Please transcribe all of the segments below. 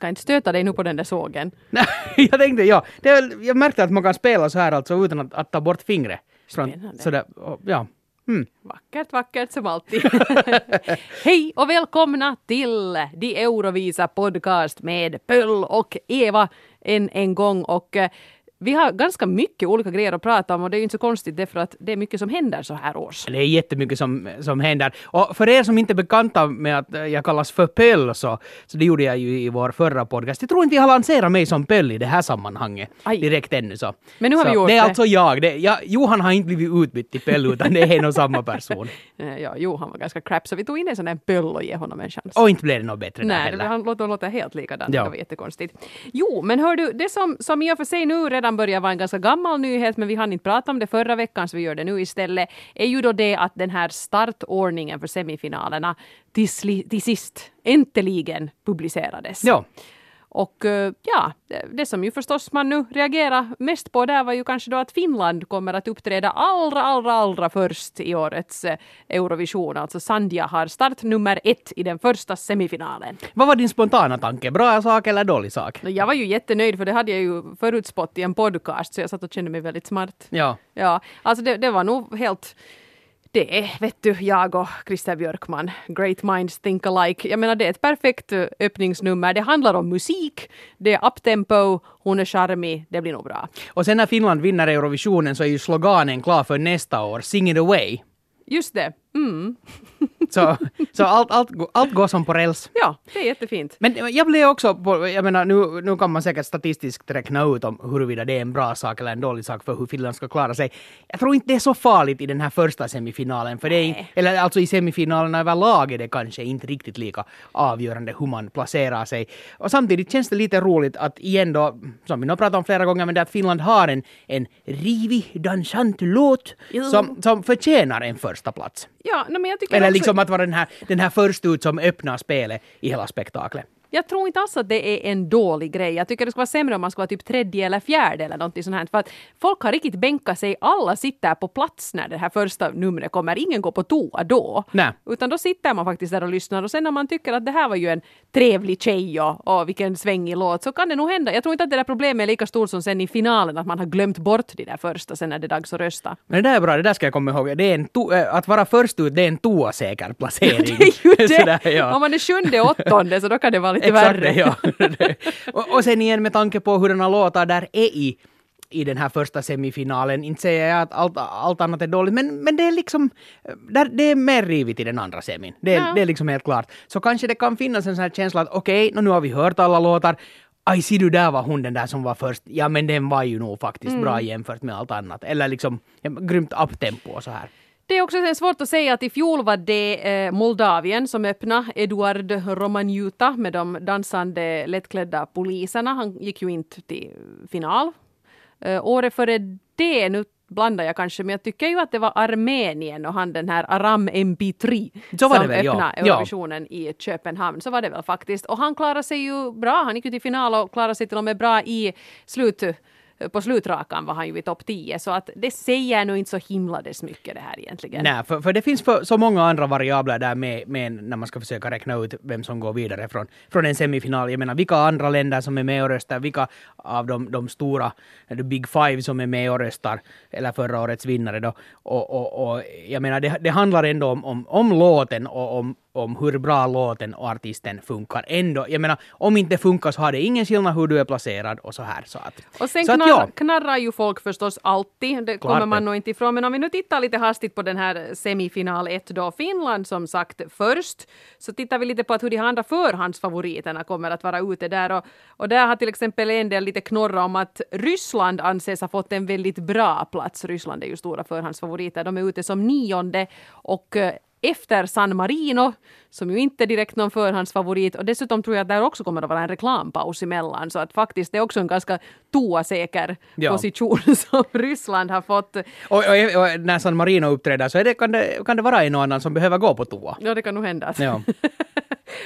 ska inte stöta dig nu på den där sågen. Nej, jag tänkte, ja. Det är, jag märkte att man kan spela så här alltså utan att, att ta bort fingret. Spännande. sådär, och, ja. Mm. Vackert, vackert som alltid. Hej och välkomna till De Eurovisa podcast med Pöll och Eva än en gång. Och eh, vi har ganska mycket olika grejer att prata om och det är ju inte så konstigt därför att det är mycket som händer så här års. Det är jättemycket som, som händer. Och för er som inte är bekanta med att jag kallas för Pöll så, så det gjorde jag ju i vår förra podcast. Jag tror inte vi har lanserat mig som Pöll i det här sammanhanget Aj. direkt ännu så. Men nu har så vi gjort det. är det. alltså jag. Det, jag. Johan har inte blivit utbytt till Pöll utan det är en och samma person. Eh, Ja, jo, han var ganska crap så vi tog in en sån där Pöll och ge honom en chans. Och inte blev det något bättre där Nej, heller. det, han låter, låter helt likadant. Ja. Det var jättekonstigt. Jo, men hör du, det som, som i och för sig nu redan börjar vara en ganska gammal nyhet, men vi hann inte prata om det förra veckan, så vi gör det nu istället, är ju då det att den här startordningen för semifinalerna till, till sist äntligen publicerades. Ja. Och eh, ja, det, som ju förstås man nu reagerar mest på där var ju kanske då att Finland kommer att uppträda allra, allra, allra först i årets eh, Eurovision. Alltså Sandja har start nummer ett i den första semifinalen. Vad var din spontana tanke? Bra sak eller dålig sak? Jag var ju jättenöjd för det hade jag ju förutspått i en podcast så jag satt och kände mig väldigt smart. Ja. Ja, alltså det, det var nog helt det är, vet du, jag och Christer Björkman, great minds think alike. Jag menar, det är ett perfekt eh, öppningsnummer. Det handlar om musik, det är uptempo, hon är charmig, det blir nog bra. Och sen när Finland vinner Eurovisionen så är ju sloganen klar för nästa år, Sing it away. Just det, mm. Så, så allt, allt, allt går som på räls. ja, det är jättefint. Men jag blev också på, jag menar nu, nu kan man säkert statistiskt räkna ut om huruvida det är en bra sak eller en dålig sak för hur Finland ska klara sig. Jag tror inte det är så farligt i den här första semifinalen, för det är, eller alltså i semifinalerna överlag är det kanske inte riktigt lika avgörande hur man placerar sig. Och samtidigt känns det lite roligt att igen då, som vi nog pratat om flera gånger, men det att Finland har en, en rivig, dansant låt som, som förtjänar en första plats. Ja, no, men jag tycker Eller också, liksom att vara den här, den här först ut som öppnar spelet i hela spektaklet. Jag tror inte alls att det är en dålig grej. Jag tycker det skulle vara sämre om man skulle vara typ tredje eller fjärde eller någonting sånt här. För att folk har riktigt bänkat sig. Alla sitter på plats när det här första numret kommer. Ingen går på toa då. Nej. Utan då sitter man faktiskt där och lyssnar. Och sen när man tycker att det här var ju en trevlig tjej och, och vilken svängig låt så kan det nog hända. Jag tror inte att det där problemet är lika stort som sen i finalen att man har glömt bort de där första sen när det är dags att rösta. Men det där är bra, det där ska jag komma ihåg. Det är en to- äh, att vara först ut, det är en toasäker placering. Det är ju det! Sådär, ja. Om man är sjunde, åttonde så då kan det vara lite Exakt värre. det, ja. och, och sen igen med tanke på hurdana låtar där är i i den här första semifinalen. Inte säger jag att allt, allt annat är dåligt, men, men det är liksom där, det är mer rivigt i den andra semin. Det, är- Ja. det är liksom helt klart. Så kanske det kan finnas en sån här känsla att okej, nå nu har vi hört alla låtar. Aj, ser du, där var hon den där som var först. Ja, men den var ju nog faktiskt Mm. bra jämfört med allt annat. Eller liksom grymt uptempo och så här. Det är också svårt att säga att i fjol var det eh, Moldavien som öppnade. Eduard Romanjuta med de dansande lättklädda poliserna. Han gick ju inte till final. Eh, året före det, nu blandar jag kanske, men jag tycker ju att det var Armenien och han den här Aram MP3 Så var det som väl, ja. öppnade Ja. Eurovisionen i Köpenhamn. Så var det väl faktiskt. Och han klarade sig ju bra. Han gick ju till final och klarade sig till och med bra i slut på slutrakan var han ju i topp 10. Så att det säger nog inte så himla dess mycket det här egentligen. Nej, för, för det finns för, så många andra variabler där med, med när man ska försöka räkna ut vem som går vidare från, från en semifinal. Jag menar, vilka andra länder som är med och röstar, vilka av de, de stora, the big five som är med och röstar, eller förra årets vinnare då. Och, och, och jag menar, det, det handlar ändå om, om, om låten och om, om hur bra låten och artisten funkar. Ändå, jag menar, om inte funkar så har det ingen skillnad hur du är placerad och så här. Så att, Och sen så att knarr, ja, knarrar ju folk förstås alltid, det kommer det. man nog inte ifrån. Men om vi nu tittar lite hastigt på den här semifinal 1 då, Finland som sagt först, så tittar vi lite på att hur de andra förhandsfavoriterna kommer att vara ute där. Och, och där har till exempel en del lite knorra om att Ryssland anses ha fått en väldigt bra plats. Ryssland är ju stora förhandsfavoriter, de är ute som nionde och eh, efter San Marino, som ju inte är direkt någon förhandsfavorit. Och dessutom tror jag att där också kommer att vara en reklampaus emellan. Så att faktiskt det är också en ganska toasäker Ja. position som Ryssland har fått. och, och, och när San Marino uppträder så det, kan, det, kan det vara en och annan som behöver gå på toa. Ja, det kan nog hända. Ja.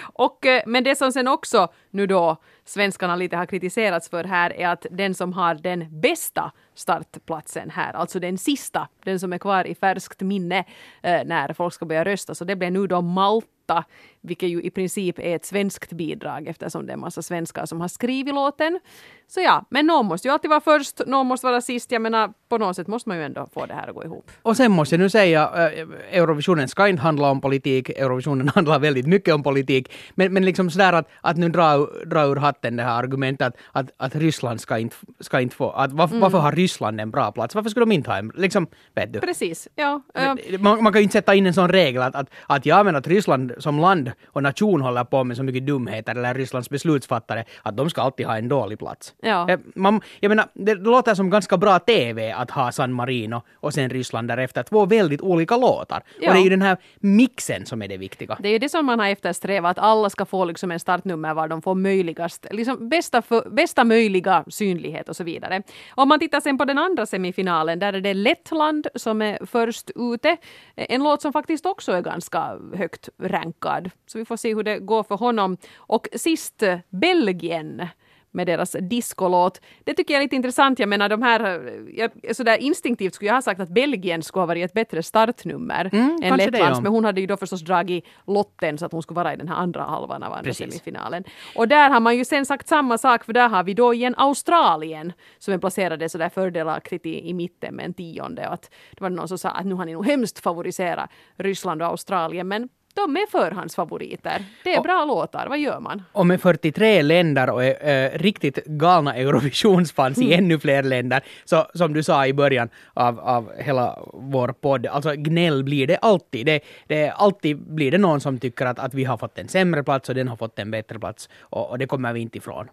Och, eh, men det som sen också nu då svenskarna lite har kritiserats för här är att den som har den bästa startplatsen här. Alltså den sista, den som är kvar i färskt minne eh, när folk ska börja rösta. Så det blir nu då Malta vilket ju i princip är ett svenskt bidrag eftersom det är en massa svenskar som har skrivit låten. Så ja, men någon måste ju alltid vara först, någon måste vara sist. Jag menar, på något sätt måste man ju ändå få det här att gå ihop. Och sen måste jag nu säga, eh, Eurovisionen ska inte handla om politik, Eurovisionen handlar väldigt mycket om politik, men, men liksom sådär att, att nu dra, dra ur hatten det här argumentet att, att, att Ryssland ska inte, ska inte få, att varför, mm. varför har Ryssland en bra plats? Varför skulle de inte ha en, liksom, vet du? Precis, ja. Äh, man, man kan ju inte sätta in en sån regel att, att, att ja men att Ryssland som land och nation håller på med så mycket dumheter, eller Rysslands beslutsfattare, att de ska alltid ha en dålig plats. Ja. Eh, man, jag menar, det låter som ganska bra TV att ha San Marino och sen Ryssland därefter. Två väldigt olika låtar. Ja. Och det är ju den här mixen som är det viktiga. Det är ju det som man har eftersträvat, att alla ska få liksom en startnummer var de får möjligast, liksom bästa, för, bästa möjliga synlighet och så vidare. Om man tittar sen på den andra semifinalen, där är det Lettland som är först ute. En låt som faktiskt också är ganska högt rankad. Så vi får se hur det går för honom. Och sist Belgien med deras discolåt. Det tycker jag är lite intressant. Jag menar de här, jag, sådär instinktivt skulle jag ha sagt att Belgien skulle ha varit ett bättre startnummer mm, än Lettlands. Men hon hade ju då förstås dragit lotten så att hon skulle vara i den här andra halvan av andra semifinalen. Och där har man ju sen sagt samma sak för där har vi då igen Australien som är placerade sådär fördelaktigt i, i mitten med en tionde. Och att det var någon som sa att nu har ni nog hemskt favoriserat Ryssland och Australien men de är förhandsfavoriter. Det är och, bra låtar, vad gör man? Och med 43 länder och äh, riktigt galna Eurovisionsfans mm. i ännu fler länder, så som du sa i början av, av hela vår podd, alltså gnäll blir det alltid. Det, det, alltid blir det någon som tycker att, att vi har fått en sämre plats och den har fått en bättre plats. Och, och det kommer vi inte ifrån.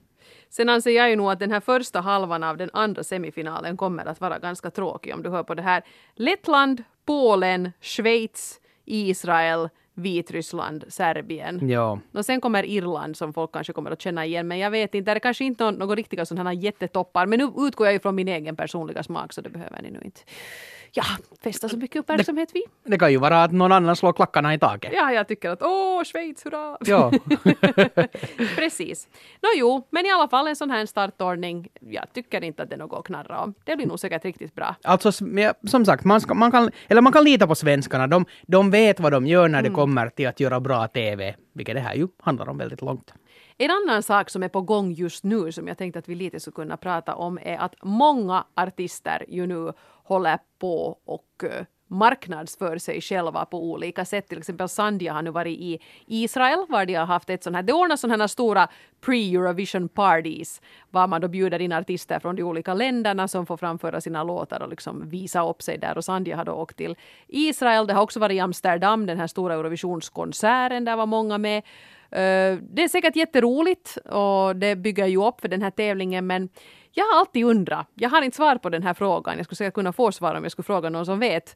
Sen anser jag ju nog att den här första halvan av den andra semifinalen kommer att vara ganska tråkig om du hör på det här. Lettland, Polen, Schweiz, Israel, Vitryssland, Serbien. Ja. Och sen kommer Irland som folk kanske kommer att känna igen. Men jag vet inte, det är kanske inte någon, någon riktiga sådana jättetoppar. Men nu utgår jag ju från min egen personliga smak så det behöver ni nu inte ja, fästa så mycket uppmärksamhet vid. Det kan ju vara att någon annan slår klackarna i taket. Ja, jag tycker att åh, Schweiz, hurra! Ja. Precis. Nå jo, men i alla fall en sån här startordning. Jag tycker inte att det är något att knarra om. Det blir nog säkert riktigt bra. Alltså, som sagt, man, ska, man, kan, eller man kan lita på svenskarna. De, de vet vad de gör när mm. det kommer till att göra bra TV, vilket det här ju handlar om väldigt långt. En annan sak som är på gång just nu som jag tänkte att vi lite skulle kunna prata om är att många artister ju nu håller på och eh, marknadsför sig själva på olika sätt. Till exempel Sandia har nu varit i Israel var de har haft ett sånt här, det ordnas sådana här stora pre-Eurovision parties var man då bjuder in artister från de olika länderna som får framföra sina låtar och liksom visa upp sig där och Sandia har då åkt till Israel. Det har också varit i Amsterdam, den här stora Eurovisionskonserten, där var många med. Eh, det är säkert jätteroligt och det bygger ju upp för den här tävlingen men jag har alltid undrat, jag har inte svar på den här frågan, jag skulle säkert kunna få svar om jag skulle fråga någon som vet.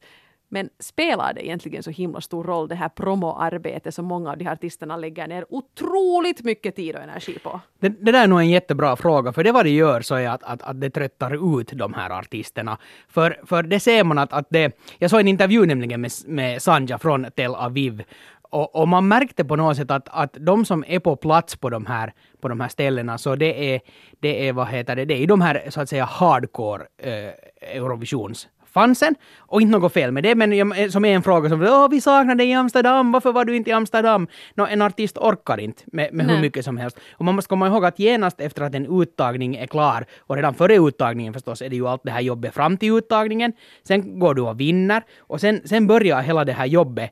Men spelar det egentligen så himla stor roll det här promoarbetet som många av de här artisterna lägger ner otroligt mycket tid och energi på? Det, det där är nog en jättebra fråga, för det vad det gör så är att, att, att det tröttar ut de här artisterna. För, för det ser man att, att det... Jag såg en intervju nämligen med, med Sanja från Tel Aviv och, och, man märkte på något sätt att, att de som är på plats på de här, på de här ställena, så det är, det är, vad heter det, det är de här så att säga hardcore eh, Eurovisions fansen. Och inte något fel med det, men jag, som är en fråga som Åh, vi saknar dig i Amsterdam, varför var du inte i Amsterdam? No, en artist orkar inte med, med hur mycket som helst. Och man måste komma ihåg att genast efter att en uttagning är klar, och redan före uttagningen förstås, är det ju allt det här jobbet fram till uttagningen. Sen går du och vinner, och sen, sen börjar hela det här jobbet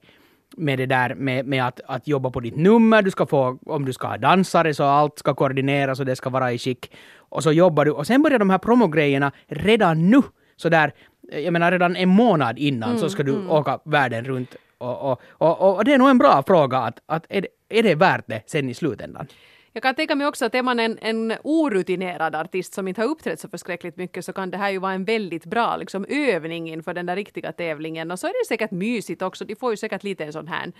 med det där med, med att, att jobba på ditt nummer, du ska få, om du ska ha dansare så allt ska koordineras och det ska vara i skick. Och så jobbar du, och sen börjar de här promogrejerna redan nu, så där, jag menar redan en månad innan mm, så ska du mm. åka världen runt. Och, och, och, och, det är nog en bra fråga att, att är, det, är det värt det sen i slutändan? Jag kan tänka mig också att är man en, en orutinerad artist som inte har uppträtt så förskräckligt mycket så kan det här ju vara en väldigt bra liksom, övning inför den där riktiga tävlingen. Och så är det säkert mysigt också. De får ju säkert lite en sån här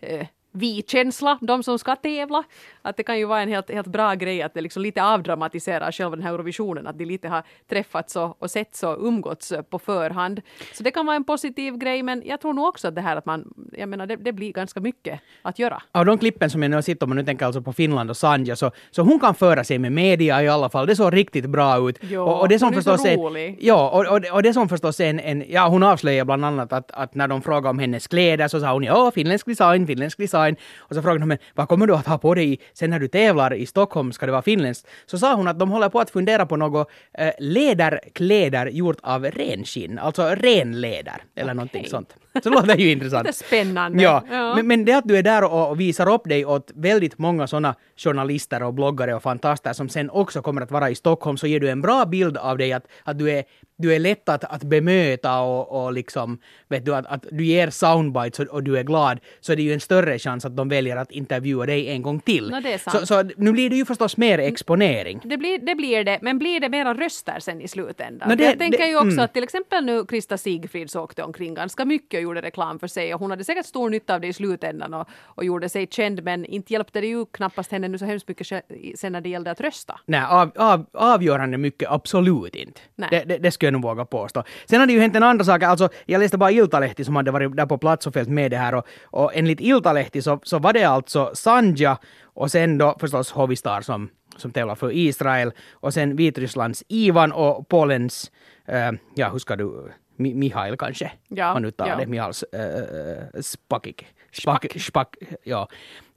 eh, vi-känsla, de som ska tävla. Att det kan ju vara en helt, helt bra grej att det liksom lite avdramatiserar själva den här Eurovisionen, att de lite har träffats och, och setts och umgåtts på förhand. Så det kan vara en positiv grej, men jag tror nog också att det här att man, jag menar det, det blir ganska mycket att göra. Av de klippen som jag nu har sett, om man nu tänker alltså på Finland och Sanja, så, så hon kan föra sig med media i alla fall. Det såg riktigt bra ut. Jo, och, och det som hon är så rolig. Ja, och, och, och det som förstås är en, en, ja hon avslöjar bland annat att, att när de frågade om hennes kläder så sa hon ja, finländsk design, finländsk design. Och så frågade de men vad kommer du att ha på dig sen när du tävlar i Stockholm, ska det vara finländskt? Så sa hon att de håller på att fundera på något eh, läderkläder gjort av renskinn, alltså renläder eller någonting sånt. Så det låter ju intressant. Det är spännande. Ja, Ja. Men, men det att du är där och, visar upp dig åt väldigt många sådana journalister och bloggare och fantaster som sen också kommer att vara i Stockholm så ger du en bra bild av dig att, att du, är, du är lätt att, att bemöta och, och liksom, vet du, att, att du ger soundbites och, och du är glad så är det ju en större chans att de väljer att intervjua dig en gång till. Nå, det är sant. så, så nu blir det ju förstås mer exponering. Det blir, det blir det, men blir det mera röster sen i slutändan? Nå, det- jag tänker det- ju också mm. att till exempel nu Krista Sigfrids åkte omkring ganska mycket och gjorde reklam för sig och hon hade säkert stor nytta av det i slutändan och, och gjorde sig känd men inte hjälpte det ju knappast henne nu så hemskt mycket sen när det gällde att rösta. Nej, av, av, avgörande mycket absolut inte. Det, det, det skulle jag nog våga påstå. Sen har det ju hänt en andra sak. Alltså, jag läste bara Iltalehti som hade varit där på plats och följt med det här. Och, och enligt Iltalehti så, så var det alltså Sanja och sen då förstås Hovistar som, som tävlar för Israel och sen Vitrysslands Ivan och Polens, eh, ja hur ska du, Mi, Mihail kanske? Ja, Man uttalar ja. det, Mihail uh, Spakik. Spak, spak, ja.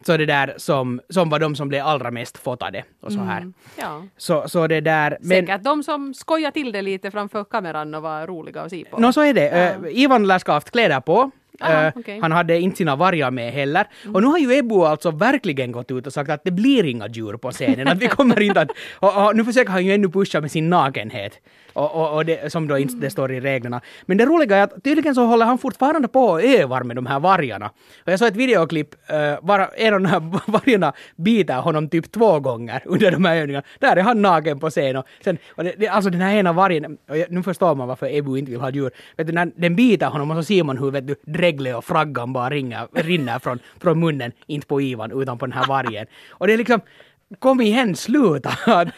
Så det där som, som var de som blev allra mest fotade och så här. Ja. Så, så det där... Men, Säkert de som skojar till det lite framför kameran och var roliga att se på. Nå så är det. Eh, Ivan lär ska ha haft kläder på. Aha, Eh, okej. Han hade inte sina vargar med heller. Och nu har ju Ebbo alltså verkligen gått ut och sagt att det blir inga djur på scenen. Att vi kommer inte att... Och, och nu försöker han ju ännu pusha med sin nakenhet. Och, och, och det, som då inte det står i reglerna. Men det roliga är att tydligen så håller han fortfarande på och övar med de här vargarna. Och jag såg ett videoklipp, uh, var, en av de här vargarna biter honom typ två gånger under de här övningarna. Där är han naken på scen. Och sen, och det, det, alltså den här ena vargen, nu förstår man varför Ebbo inte vill ha djur. Vet du, när den biter honom och så ser man hur vet du, dreglet och fraggan bara ringar, rinner från, från munnen, inte på Ivan utan på den här vargen. Och det är liksom, kom igen, sluta!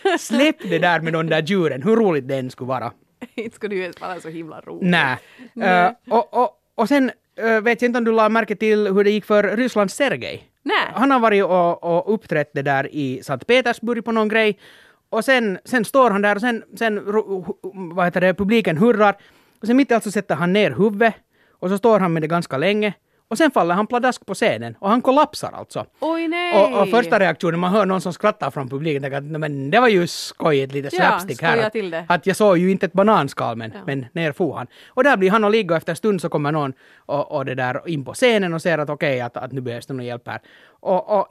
Släpp det där med de där djuren, hur roligt det än skulle vara. inte skulle ju vara så himla roligt. Nej. Eh, och, och, och sen eh, vet jag inte om du la märke till hur det gick för Rysslands Sergej. Nej. Han har varit och, och uppträtt det där i Sankt Petersburg på någon grej. Och sen, sen står han där och sen, sen vad heter det, publiken hurrar. Och sen mitt i allt så sätter han ner huvudet. Och så står han med det ganska länge. Och sen faller han pladask på scenen. Och han kollapsar alltså. Oj nej! Och, och första reaktionen, man hör någon som skrattar från publiken, tänker att "Nej, men det var ju skojigt, lite Ja, slapstick här. skoja Att, till det. att jag såg ju inte ett bananskal, men, men ner for han. Och där blir han och ligga och efter en stund så kommer någon och, och det där in på scenen och ser att okej, att, att nu behövs det någon hjälp här. Och, och,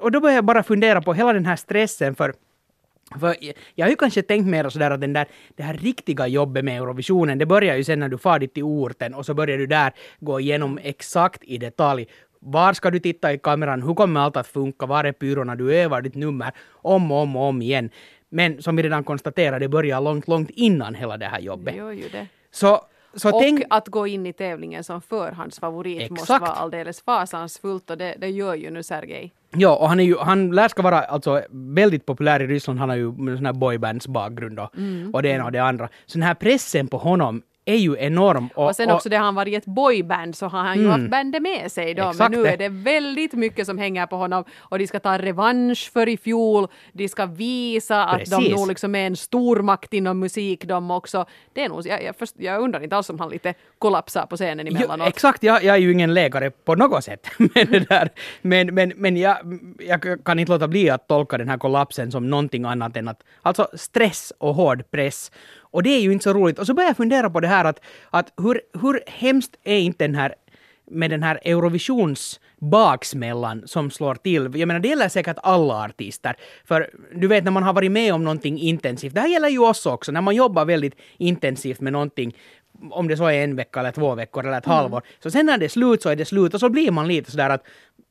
och då börjar jag bara fundera på hela den här stressen för för jag- har ju kanske tänkt mer sådär att den där, det här riktiga jobbet med Eurovisionen, det börjar ju sen när du far dit till orten och så börjar du där gå igenom exakt i detalj. Var ska du titta i kameran? Hur kommer allt att funka? Var är pyrorna? Du övar ditt nummer om och om och om igen. Men som vi redan konstaterade, det börjar långt, långt innan hela det här jobbet. det. Så, så Och tänk... att gå in i tävlingen som förhandsfavorit måste Exakt. vara alldeles fasansfullt och det, det gör ju nu Sergej. Ja, och han, är ju, han lär ska vara alltså väldigt populär i Ryssland. Han har ju sån här boybands bakgrund och, Mm. och det ena och det andra. Så den här pressen på honom är ju enorm. Och, Och sen också det han varit i ett boyband så har han ju haft bandet med sig då. Mm. Men nu är det väldigt mycket som hänger på honom och de ska ta revansch för i fjol. De ska visa att de Precis. nog liksom är en stormakt inom musik de också. Det är nog, jag, jag, först, jag undrar inte alls om han lite kollapsar på scenen Jo, emellanåt. exakt, jag, jag är ju ingen läkare på något sätt. men det där. men, men, men jag, jag kan inte låta bli att tolka den här kollapsen som någonting annat än att, alltså stress och hård press. Och det är ju inte så roligt. Och så börjar jag fundera på det här att, att hur, hur hemskt är inte den här med den här Eurovisions baksmällan som slår till. Jag menar, det gäller säkert alla artister. För du vet, när man har varit med om någonting intensivt, det här gäller ju oss också, när man jobbar väldigt intensivt med någonting, om det så är en vecka eller två veckor eller ett halvår, så sen när det är slut så är det slut och så blir man lite sådär att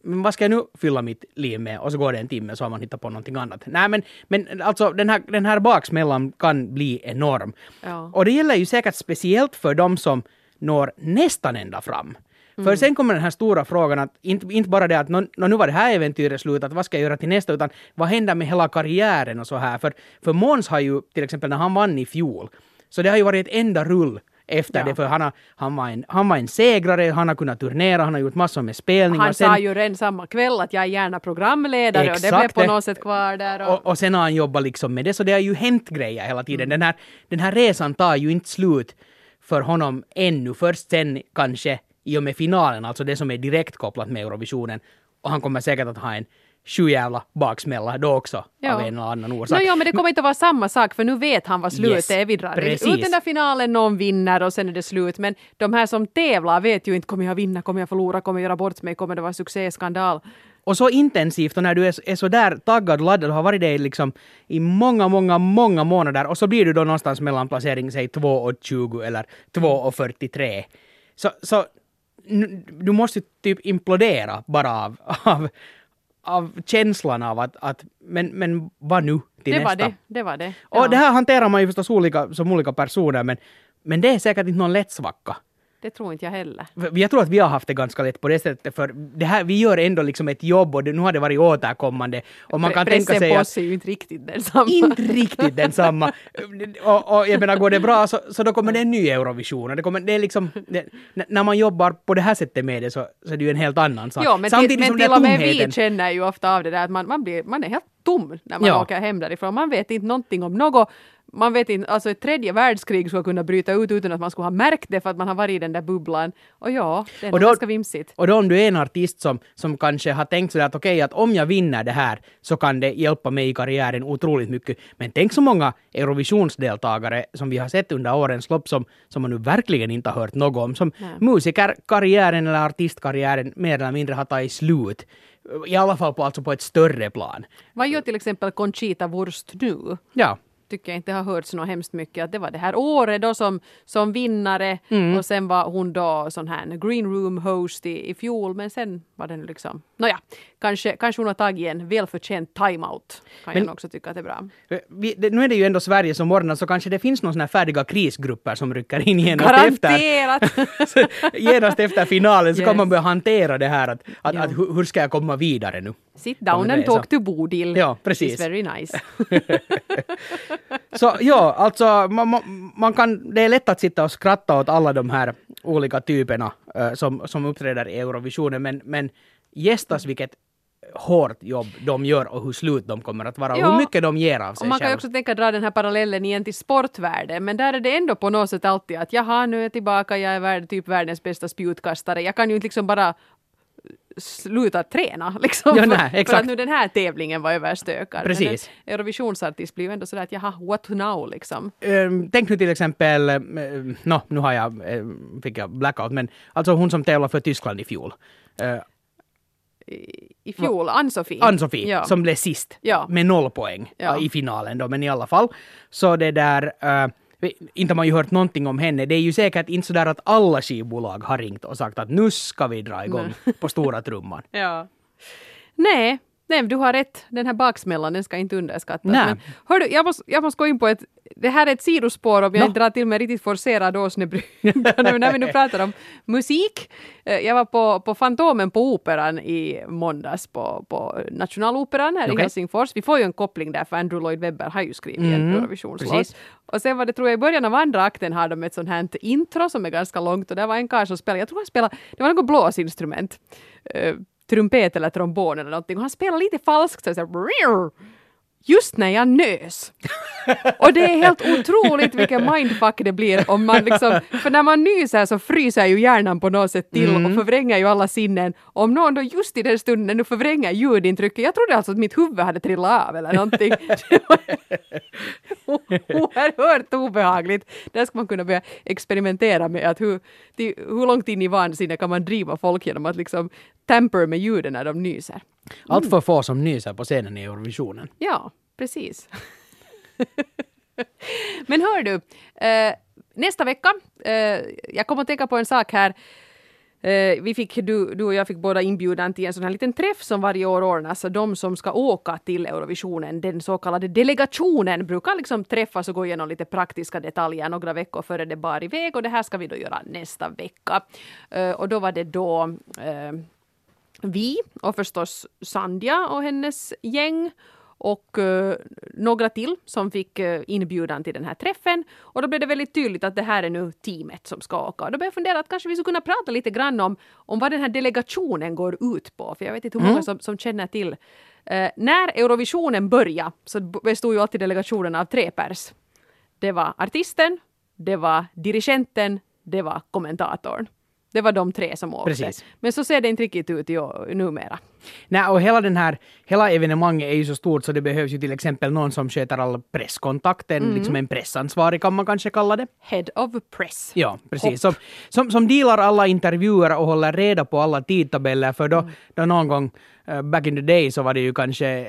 men vad ska jag nu fylla mitt liv med? Och så går det en timme så har man hittat på någonting annat. Nej men, men alltså den här, den här baksmällan kan bli enorm. Ja. Och det gäller ju säkert speciellt för de som når nästan ända fram. För sen kommer den här stora frågan att inte, inte bara det att nå, nå, nu var det här äventyret slut, att vad ska jag göra till nästa, utan vad händer med hela karriären och så här. För, för Måns har ju till exempel när han vann i fjol, så det har ju varit ett enda rull efter Ja. det, för han, har, han, var en, han var en segrare, han har kunnat turnera, han har gjort massor med spelningar. Han Sen- sa ju redan samma kväll att jag är gärna programledare och det blev Exakt på något sätt kvar där. Och, Och, och sen har han jobbat liksom med det, så det har ju hänt grejer hela tiden. Den, här, den här resan tar ju inte slut för honom ännu. Först sen kanske i och med finalen, alltså det som är direkt kopplat med Eurovisionen. Och han kommer säkert att ha en sjujävla baksmälla då också, Ja. av en eller annan orsak. No, ja, men det kommer inte att vara samma sak för nu vet han vad slutet Yes, är. Vi drar precis. ut den där finalen, någon vinner och sen är det slut. Men de här som tävlar vet ju inte, kommer jag vinna, kommer jag förlora, kommer jag göra bort mig, kommer det vara succé, skandal? Och så intensivt och när du är, är så där taggad och laddad och har varit det liksom i många, många, många månader och så blir du då någonstans mellan placering, säg 2 och 20 eller 2 och 43. Så, så du måste typ implodera bara av, av, av känslan av att, att men, men vad nu till Det nästa? var det. Det var det. Och det här hanterar man ju förstås olika, som olika personer men, men det är säkert inte någon lätt svacka. Det tror inte jag heller. Jag tror att vi har haft det ganska lätt på det sättet, för det här, vi gör ändå liksom ett jobb och det, nu har det varit återkommande. Och man kan tänka Pressen sig på att oss är ju inte riktigt densamma. inte riktigt densamma. Och, och jag menar, går det bra så, så då kommer det en ny Eurovision. Och det, kommer, det är liksom, det, när man jobbar på det här sättet med det så, så är det ju en helt annan sak. Ja, men, Samtidigt till, men som till och med vi tomheten. känner ju ofta av det där att man, man, blir, man är helt tom när man Ja. åker hem därifrån. Man vet inte någonting om något. Man vet inte, alltså ett tredje världskrig skulle kunna bryta ut utan att man skulle ha märkt det för att man har varit i den där bubblan. Och ja, det är Och nog då- ganska vimsigt. Och då om du är en artist som, som kanske har tänkt sådär att okej, att om jag vinner det här så kan det hjälpa mig i karriären otroligt mycket. Men tänk så många Eurovisionsdeltagare som vi har sett under årens lopp som, som man nu verkligen inte har hört något om. Som Nej. musikerkarriären eller artistkarriären mer eller mindre har tagit slut. I alla fall på, alltså på ett större plan. Vad gör till exempel Conchita Wurst nu? Ja, tycker jag inte har hörts något hemskt mycket. Att det var det här året då som, som vinnare Mm. och sen var hon då sån här green room host i, i fjol men sen var det nu liksom, nåja, kanske, kanske hon har tagit en välförtjänt timeout. Kan Men- jag också tycka att det är bra. vi, det, nu är det ju ändå Sverige som ordnar så kanske det finns här färdiga krisgrupper som rycker in genast efter. Garanterat! Så genast efter finalen så kan Yes. man börja hantera det här att, att, Ja. att hur, hur ska jag komma vidare nu? Sit down and talk to Bodil. Ja, precis. It's very nice. Så ja, alltså man, man, kan, det är lätt att sitta och skratta åt alla de här olika typerna eh, som, som uppträder i Eurovisionen, men, men gästas vilket hårt jobb de gör och hur slut de kommer att vara och Ja. hur mycket de ger av sig Och man kan själv. också tänka dra den här parallellen igen till sportvärlden, men där är det ändå på något sätt alltid att jaha, nu är jag tillbaka, jag är värld, typ världens bästa spjutkastare. Jag kan ju inte liksom bara sluta träna liksom. Ja, nej, för, att nu den här tävlingen var överstökad. Precis. Men en Eurovisionsartist blir ju ändå sådär att jaha, what now liksom. Ehm, tänk nu till exempel, uh, no, nu har jag, eh, fick jag blackout, men alltså hon som tävlade för Tyskland i fjol. Uh, I, i fjol, Ann-Sofie. Ann-Sofie, Ja. som blev sist Ja. med noll poäng Ja. i finalen då, men i alla fall. Så det där, uh, inte har man ju hört någonting om henne. Det är ju säkert inte sådär att alla skivbolag har ringt och sagt att nu ska vi dra igång på stora trumman. Ja. Nej, nej, du har rätt. Den här baksmällan, den ska inte underskattas. Nej. Men, hördu, jag måste, jag måste gå in på ett... Det här är ett sidospår om jag Nå. inte drar till med riktigt forcerad åsnebryn. när vi nu pratar om musik. Eh, Jag var på, på Fantomen på Operan i måndags på, på Nationaloperan här i Okej. Helsingfors. Vi får ju en koppling där för Andrew Lloyd Webber har ju skrivit en Mm, Eurovisionslåt. precis. Och sen var det, tror jag, i början av andra akten har de ett sånt här intro som är ganska långt och där var en karl som spelade, jag tror han spelade, det var något blåsinstrument. Trumpet eller trombon eller någonting och han spelade lite falskt så, så här, just när jag nös. Och det är helt otroligt vilken mindfuck det blir om man liksom, för när man nyser så fryser ju hjärnan på något sätt till och förvränger ju alla sinnen. Om någon då just i den stunden nu förvränger ljudintrycket, jag trodde alltså att mitt huvud hade trillat av eller någonting. Oerhört obehagligt. Där ska man kunna börja experimentera med att hur, till, hur långt in i vansinne kan man driva folk genom att liksom tamper med ljuden när de nyser. Allt för få som nyser på scenen i Eurovisionen. Ja, precis. Men hör du, eh, nästa vecka, eh, jag kommer att tänka på en sak här. Eh, vi fick, du, du och jag fick båda inbjudan till en sån här liten träff som varje år ordnas. De som ska åka till Eurovisionen, den så kallade delegationen, brukar liksom träffas och gå igenom lite praktiska detaljer några veckor före det bar iväg. Och det här ska vi då göra nästa vecka. Eh, och då var det då eh, vi och förstås Sandja och hennes gäng och uh, några till som fick uh, inbjudan till den här träffen. Och då blev det väldigt tydligt att det här är nu teamet som ska åka. Och då började jag fundera att kanske vi skulle kunna prata lite grann om, om vad den här delegationen går ut på. För jag vet inte hur många mm. som, som känner till. Uh, när Eurovisionen började så bestod ju alltid delegationen av tre pers. Det var artisten, det var dirigenten, det var kommentatorn. Det var de tre som åkte. Precis. Men så ser det inte riktigt ut i, numera. Nej, och hela den här, hela evenemanget är ju så stort så det behövs ju till exempel någon som sköter all presskontakten, mm. liksom en pressansvarig kan man kanske kalla det. Head of press. Ja, precis. Som, som, som dealar alla intervjuer och håller reda på alla tidtabeller för då, mm. då någon gång back in the day så var det ju kanske,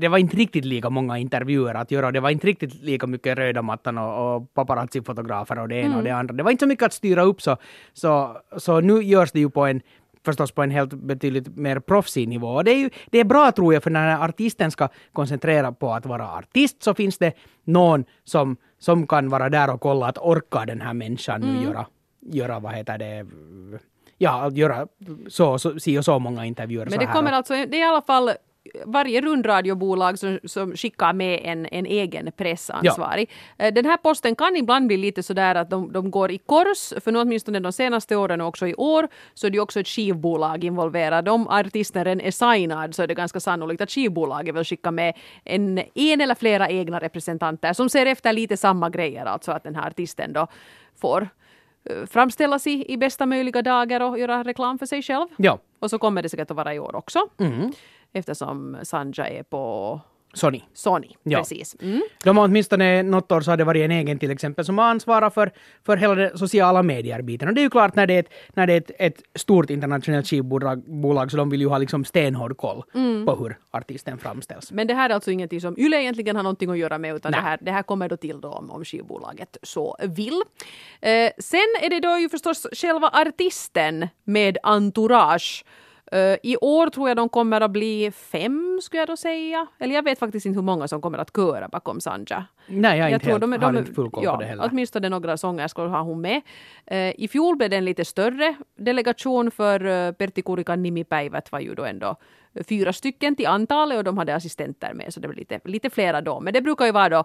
det var inte riktigt lika många intervjuer att göra. Det var inte riktigt lika mycket röda mattan och, och paparazzi-fotografer och det ena mm. och det andra. Det var inte så mycket att styra upp så, så, så nu görs det ju på en förstås på en helt betydligt mer proffsig nivå. Och det är ju det är bra tror jag, för när artisten ska koncentrera på att vara artist så finns det någon som, som kan vara där och kolla att orkar den här människan mm. nu göra, göra, vad heter det, ja, göra så, så, si och så många intervjuer. Men det kommer alltså, det är i alla fall varje rundradiobolag som, som skickar med en, en egen pressansvarig. Ja. Eh, den här posten kan ibland bli lite sådär att de, de går i kors, för nu åtminstone de senaste åren och också i år så är det också ett skivbolag involverat. Om artisten är signad så är det ganska sannolikt att skivbolaget vill skicka med en, en eller flera egna representanter som ser efter lite samma grejer, alltså att den här artisten då får framställa sig i bästa möjliga dagar och göra reklam för sig själv. Ja. Och så kommer det säkert att vara i år också. Mm eftersom Sanja är på Sony. Sony, ja. precis. Mm. De har åtminstone något år så har det varit en egen till exempel som har ansvarat för, för hela den sociala medier-biten. Och det är ju klart när det är ett, när det är ett, ett stort internationellt skivbolag så de vill ju ha liksom stenhård koll mm. på hur artisten framställs. Men det här är alltså ingenting som Yle egentligen har någonting att göra med utan det här, det här kommer då till då om, om skivbolaget så vill. Eh, sen är det då ju förstås själva artisten med entourage Uh, I år tror jag de kommer att bli fem, skulle jag då säga. Eller jag vet faktiskt inte hur många som kommer att köra bakom Sanja. Nej, jag, jag inte tror helt, de, de, har inte full koll ja, på det heller. Åtminstone några sångerskor har hon med. Uh, I fjol blev det en lite större delegation för uh, Pertti Kurikan nimipäivät var ju då ändå fyra stycken till antalet och de hade assistenter med så det var lite, lite flera då. Men det brukar ju vara då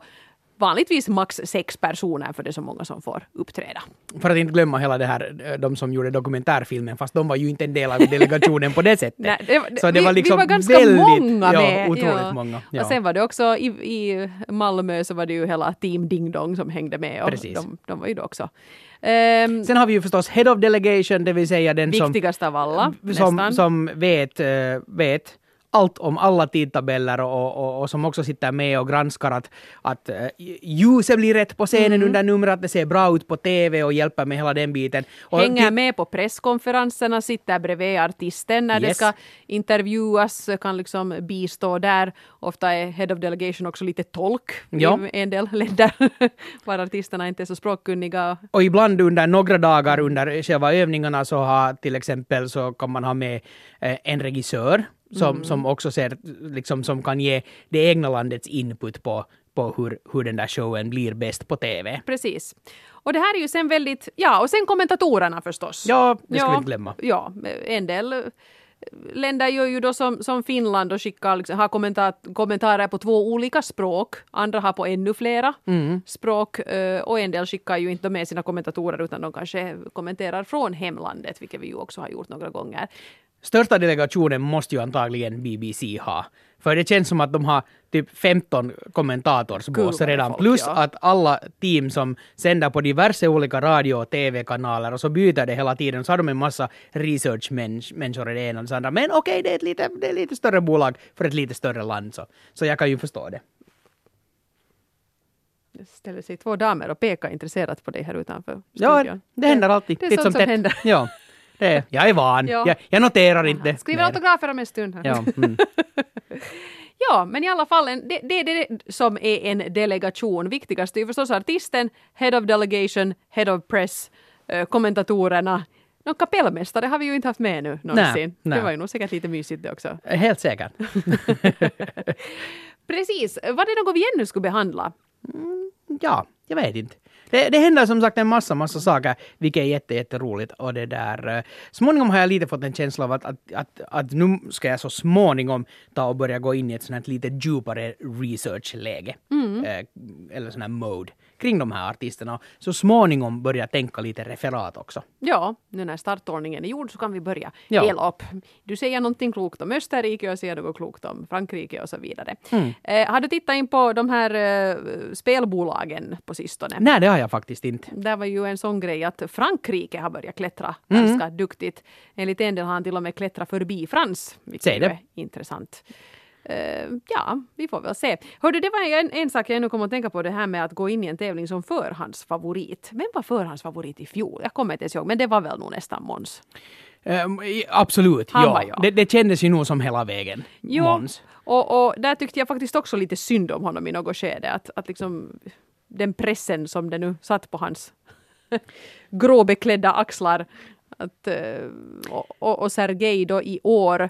vanligtvis max sex personer för det är så många som får uppträda. För att inte glömma hela det här, de som gjorde dokumentärfilmen, fast de var ju inte en del av delegationen på det sättet. Nej, det, så det vi, var liksom vi var ganska väldigt, många med. Ja, otroligt ja. många. Ja. Och sen var det också i, i Malmö så var det ju hela Team Ding Dong som hängde med och Precis. De, de var ju då också Um, Sen har vi ju förstås Head of Delegation, det vill säga den som... Viktigast av alla, som, nästan. som vet, uh, vet allt om alla tidtabeller och, och, och, som också sitter med och granskar att, att uh, ljuset blir rätt på scenen mm. under numret, att det ser bra ut på TV och hjälper med hela den biten. Och Hänger med på presskonferenserna, sitter bredvid artisten när yes. det ska intervjuas, kan liksom bistå där. Ofta är Head of Delegation också lite tolk ja. i en del länder, var artisterna inte är så språkkunniga. Och ibland under några dagar under själva övningarna så har till exempel så kan man ha med eh, en regissör som, mm. som också ser, liksom, som kan ge det egna landets input på, på hur, hur den där showen blir bäst på TV. Precis. Och det här är ju sen väldigt, ja, och sen kommentatorerna förstås. Ja, det ska ja, vi inte glömma. Ja, en del länder gör ju då som, som Finland och skickar, liksom, har kommentar, kommentarer på två olika språk. Andra har på ännu flera mm. språk. Eh, och en del skickar ju inte med sina kommentatorer utan de kanske kommenterar från hemlandet, vilket vi ju också har gjort några gånger. Största delegationen måste ju antagligen BBC ha. För det känns som att de har typ 15 kommentatorsbås redan. Folk, plus ja. att alla team som sänder på diverse olika radio och tv-kanaler och så byter det hela tiden. Så har de en massa research-människor i det ena och det andra. Men okej, okay, det, är ett lite, det är lite större bolag för ett lite större land. Så, så jag kan ju förstå det. Det ställer sig två damer och pekar intresserat på dig här utanför studion. Ja, det händer alltid. Det är sånt som, som händer. Ja. Det, jag är van. Ja. Jag, jag noterar inte. Skriver autografer om en stund. Här. Ja, mm. ja, men i alla fall, det, det är det som är en delegation. Viktigast är ju förstås artisten, head of delegation, head of press, äh, kommentatorerna. Någon kapellmästare har vi ju inte haft med nu någonsin. nej. Det var ju nog säkert lite mysigt det också. Helt säkert. Precis. Var det något vi ännu skulle behandla? Ja, jag vet inte. Det, det händer som sagt en massa, massa saker, vilket är jätte, jätteroligt. Och det där, eh, småningom har jag lite fått en känsla av att, att, att, att nu ska jag så småningom ta och börja gå in i ett sånt här lite djupare researchläge. Eh, eller sån här mode kring de här artisterna. Så småningom börja tänka lite referat också. Ja, nu när startordningen är gjord så kan vi börja Ja. hela upp. Du säger någonting klokt om Österrike och jag säger något klokt om Frankrike och så vidare. Eh, har du tittat in på de här eh, spelbolagen på sistone? Nej, det har jag faktiskt inte. Där var ju en sån grej att Frankrike har börjat klättra ganska duktigt. Enligt en del har han till och med klättrat förbi Frans, vilket det. är intressant. Eh, ja, vi får väl se. Hördu, det var en, en sak jag nu kom att tänka på, det här med att gå in i en tävling som förhandsfavorit. Vem var förhandsfavorit i fjol? Jag kommer inte ens ihåg, men det var väl nog nästan Måns. Ehm, absolut, Han ja. jag. Det, det kändes ju nog som hela vägen. Jo, Måns. och, och där tyckte jag faktiskt också lite synd om honom i något skede. Att, att liksom den pressen som det nu satt på hans gråbeklädda axlar. Att, eh, och, och, och Sergej då i år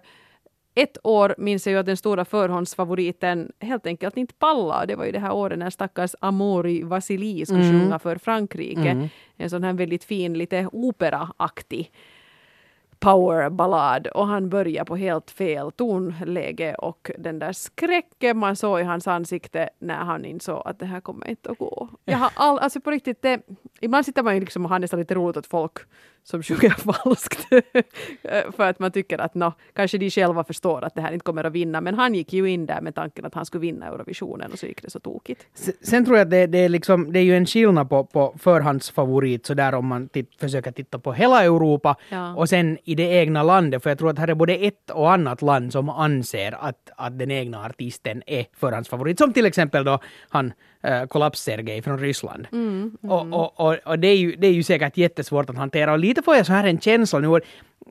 ett år minns jag ju att den stora förhandsfavoriten helt enkelt inte pallade. Det var ju det här året när stackars Amori Vasili skulle Mm. sjunga för Frankrike. En sån här väldigt fin, lite operaaktig powerballad och han börjar på helt fel tonläge och den där skräcken man såg i hans ansikte när han insåg att det här kommer inte att gå. Jag har all, alltså på riktigt, det, ibland sitter man ju liksom och har nästan lite roligt åt folk som sjunger falskt. För att man tycker att no, kanske de själva förstår att det här inte kommer att vinna. Men han gick ju in där med tanken att han skulle vinna Eurovisionen och så gick det så tokigt. Sen tror jag att det, det, är liksom, det är ju en skillnad på, på förhandsfavorit så där om man tit, försöker titta på hela Europa Ja. och sen i det egna landet. För jag tror att här är både ett och annat land som anser att, att den egna artisten är förhandsfavorit. Som till exempel då han äh, Kollaps-Sergej från Ryssland. Och, och, och, och det, är ju, det är ju säkert jättesvårt att hantera. Och lite får jag så här en känsla nu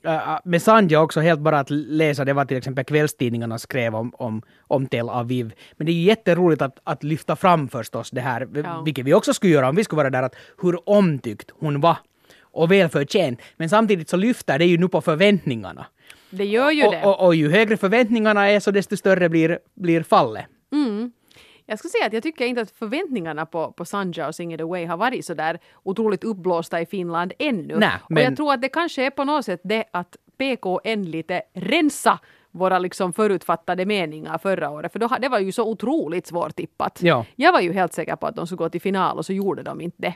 äh, med Sandja också helt bara att läsa det vad till exempel kvällstidningarna skrev om, om, om Tel Aviv. Men det är ju jätteroligt att, att lyfta fram förstås det här, Ja. vilket vi också skulle göra om vi skulle vara där, att hur omtyckt hon var och välförtjänt. Men samtidigt så lyfter det ju nu på förväntningarna. Det gör ju det. Och, och, och ju högre förväntningarna är så desto större blir, blir fallet. Jag skulle säga att jag tycker inte att förväntningarna på, på Sanja och Sing It Away har varit så där otroligt uppblåsta i Finland ännu. Nej, Och men- jag tror att det kanske är på något sätt det att PKN lite rensa våra liksom förutfattade meningar förra året, för då, det var ju så otroligt svårtippat. Ja. Jag var ju helt säker på att de skulle gå till final och så gjorde de inte det.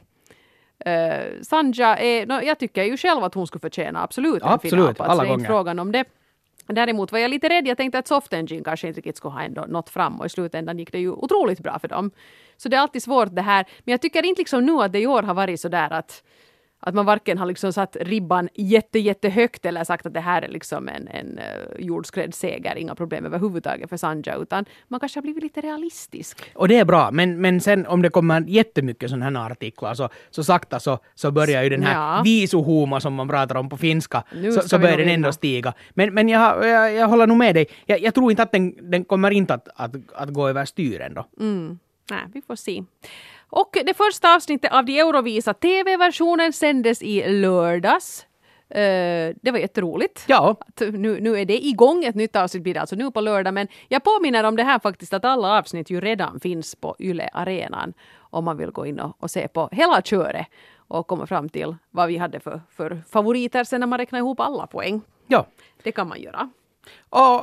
Uh, Sanja är, no, jag tycker ju själv att hon skulle förtjäna absolut en Absolut, finalplats. alla det är inte gånger. frågan om det. Däremot var jag lite rädd. Jag tänkte att Soft Engine kanske inte riktigt skulle ha ändå nått fram och i slutändan gick det ju otroligt bra för dem. Så det är alltid svårt det här. Men jag tycker inte liksom nu att det i år har varit så där att att man varken har liksom satt ribban jätte, jättehögt eller sagt att det här är liksom en, en jordskrädd seger, inga problem överhuvudtaget för Sanja, utan man kanske har blivit lite realistisk. Och det är bra, men, men sen om det kommer jättemycket sådana här artiklar så, så sakta så, så börjar ju den här Ja. visuhuma som man pratar om på finska, Nu så, så börjar den ändå stiga. Men, men jag, jag, jag håller nog med dig. Jag, jag tror inte att den, den kommer inte att, att, att gå över styr ändå. Nej, vi får se. Och det första avsnittet av de Eurovisa TV-versionen sändes i lördags. Eh, det var jätteroligt. Ja, Att nu, nu är det igång, ett nytt avsnitt blir det alltså nu på lördag, men jag påminner om det här faktiskt att alla avsnitt ju redan finns på Yle Arenan om man vill gå in och, och se på hela köret och komma fram till vad vi hade för, för favoriter sen när man räknar ihop alla poäng. ja. Det kan man göra. Och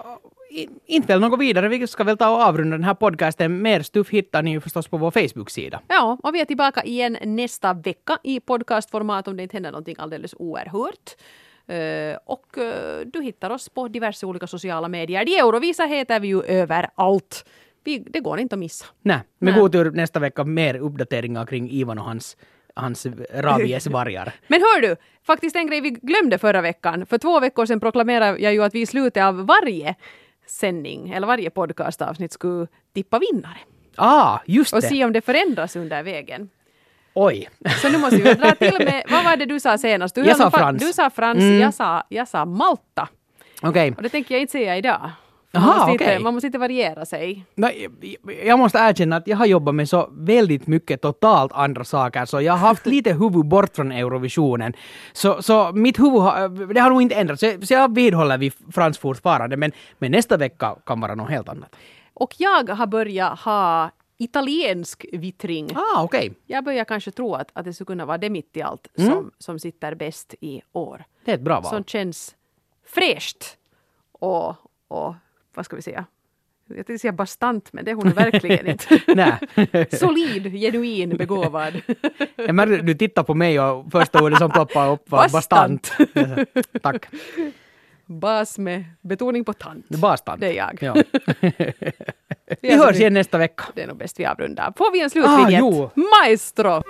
inte väl något vidare, vi ska väl ta och avrunda den här podcasten. Mer stuff hittar ni ju förstås på vår Facebook-sida. Ja, och vi är tillbaka igen nästa vecka i podcastformat om det inte händer någonting alldeles oerhört. Eh, och eh, du hittar oss på diverse olika sociala medier. De Eurovisa heter vi ju överallt. Vi, det går inte att missa. Nej, med god tur nästa vecka mer uppdateringar kring Ivan och hans, hans rabiesvargar. Men hör du, faktiskt en grej vi glömde förra veckan. För två veckor sedan proklamerade jag ju att vi i slutet av varje sändning eller varje podcastavsnitt skulle tippa vinnare. Ah, just Och det! se om det förändras under vägen. Oj! Så nu måste vi dra till med, vad var det du sa senast? Du Jag sa Frans. Du sa Frans, Mm. jag, sa, jag sa Malta. Okej. Och det tänker jag inte säga idag. Man, Aha, måste inte, okej. man måste inte variera sig. Nej, jag måste erkänna att jag har jobbat med så väldigt mycket totalt andra saker, så jag har haft lite huvud bort från Eurovisionen. Så, så mitt huvud har, det har nog inte ändrats, så, så jag vidhåller vid Frans fortfarande, men, men nästa vecka kan vara något helt annat. Och jag har börjat ha italiensk vittring. Ah, okej. Jag börjar kanske tro att, att det skulle kunna vara det mitt i allt Mm. som, som sitter bäst i år. Det är ett bra val. Som känns fräscht och, och vad ska vi säga? Jag tänkte säga bastant, men det är hon verkligen inte. Solid, genuin, begåvad. Jag märkte, du tittar på mig och första ordet som ploppade upp var bastant. Bastant. Tack. Bas med betoning på tant. Bastant. Det är jag. Ja. Vi hörs igen nästa vecka. Det är nog bäst vi avrundar. Får vi en slutvinjett? Ah, jo. Maestro!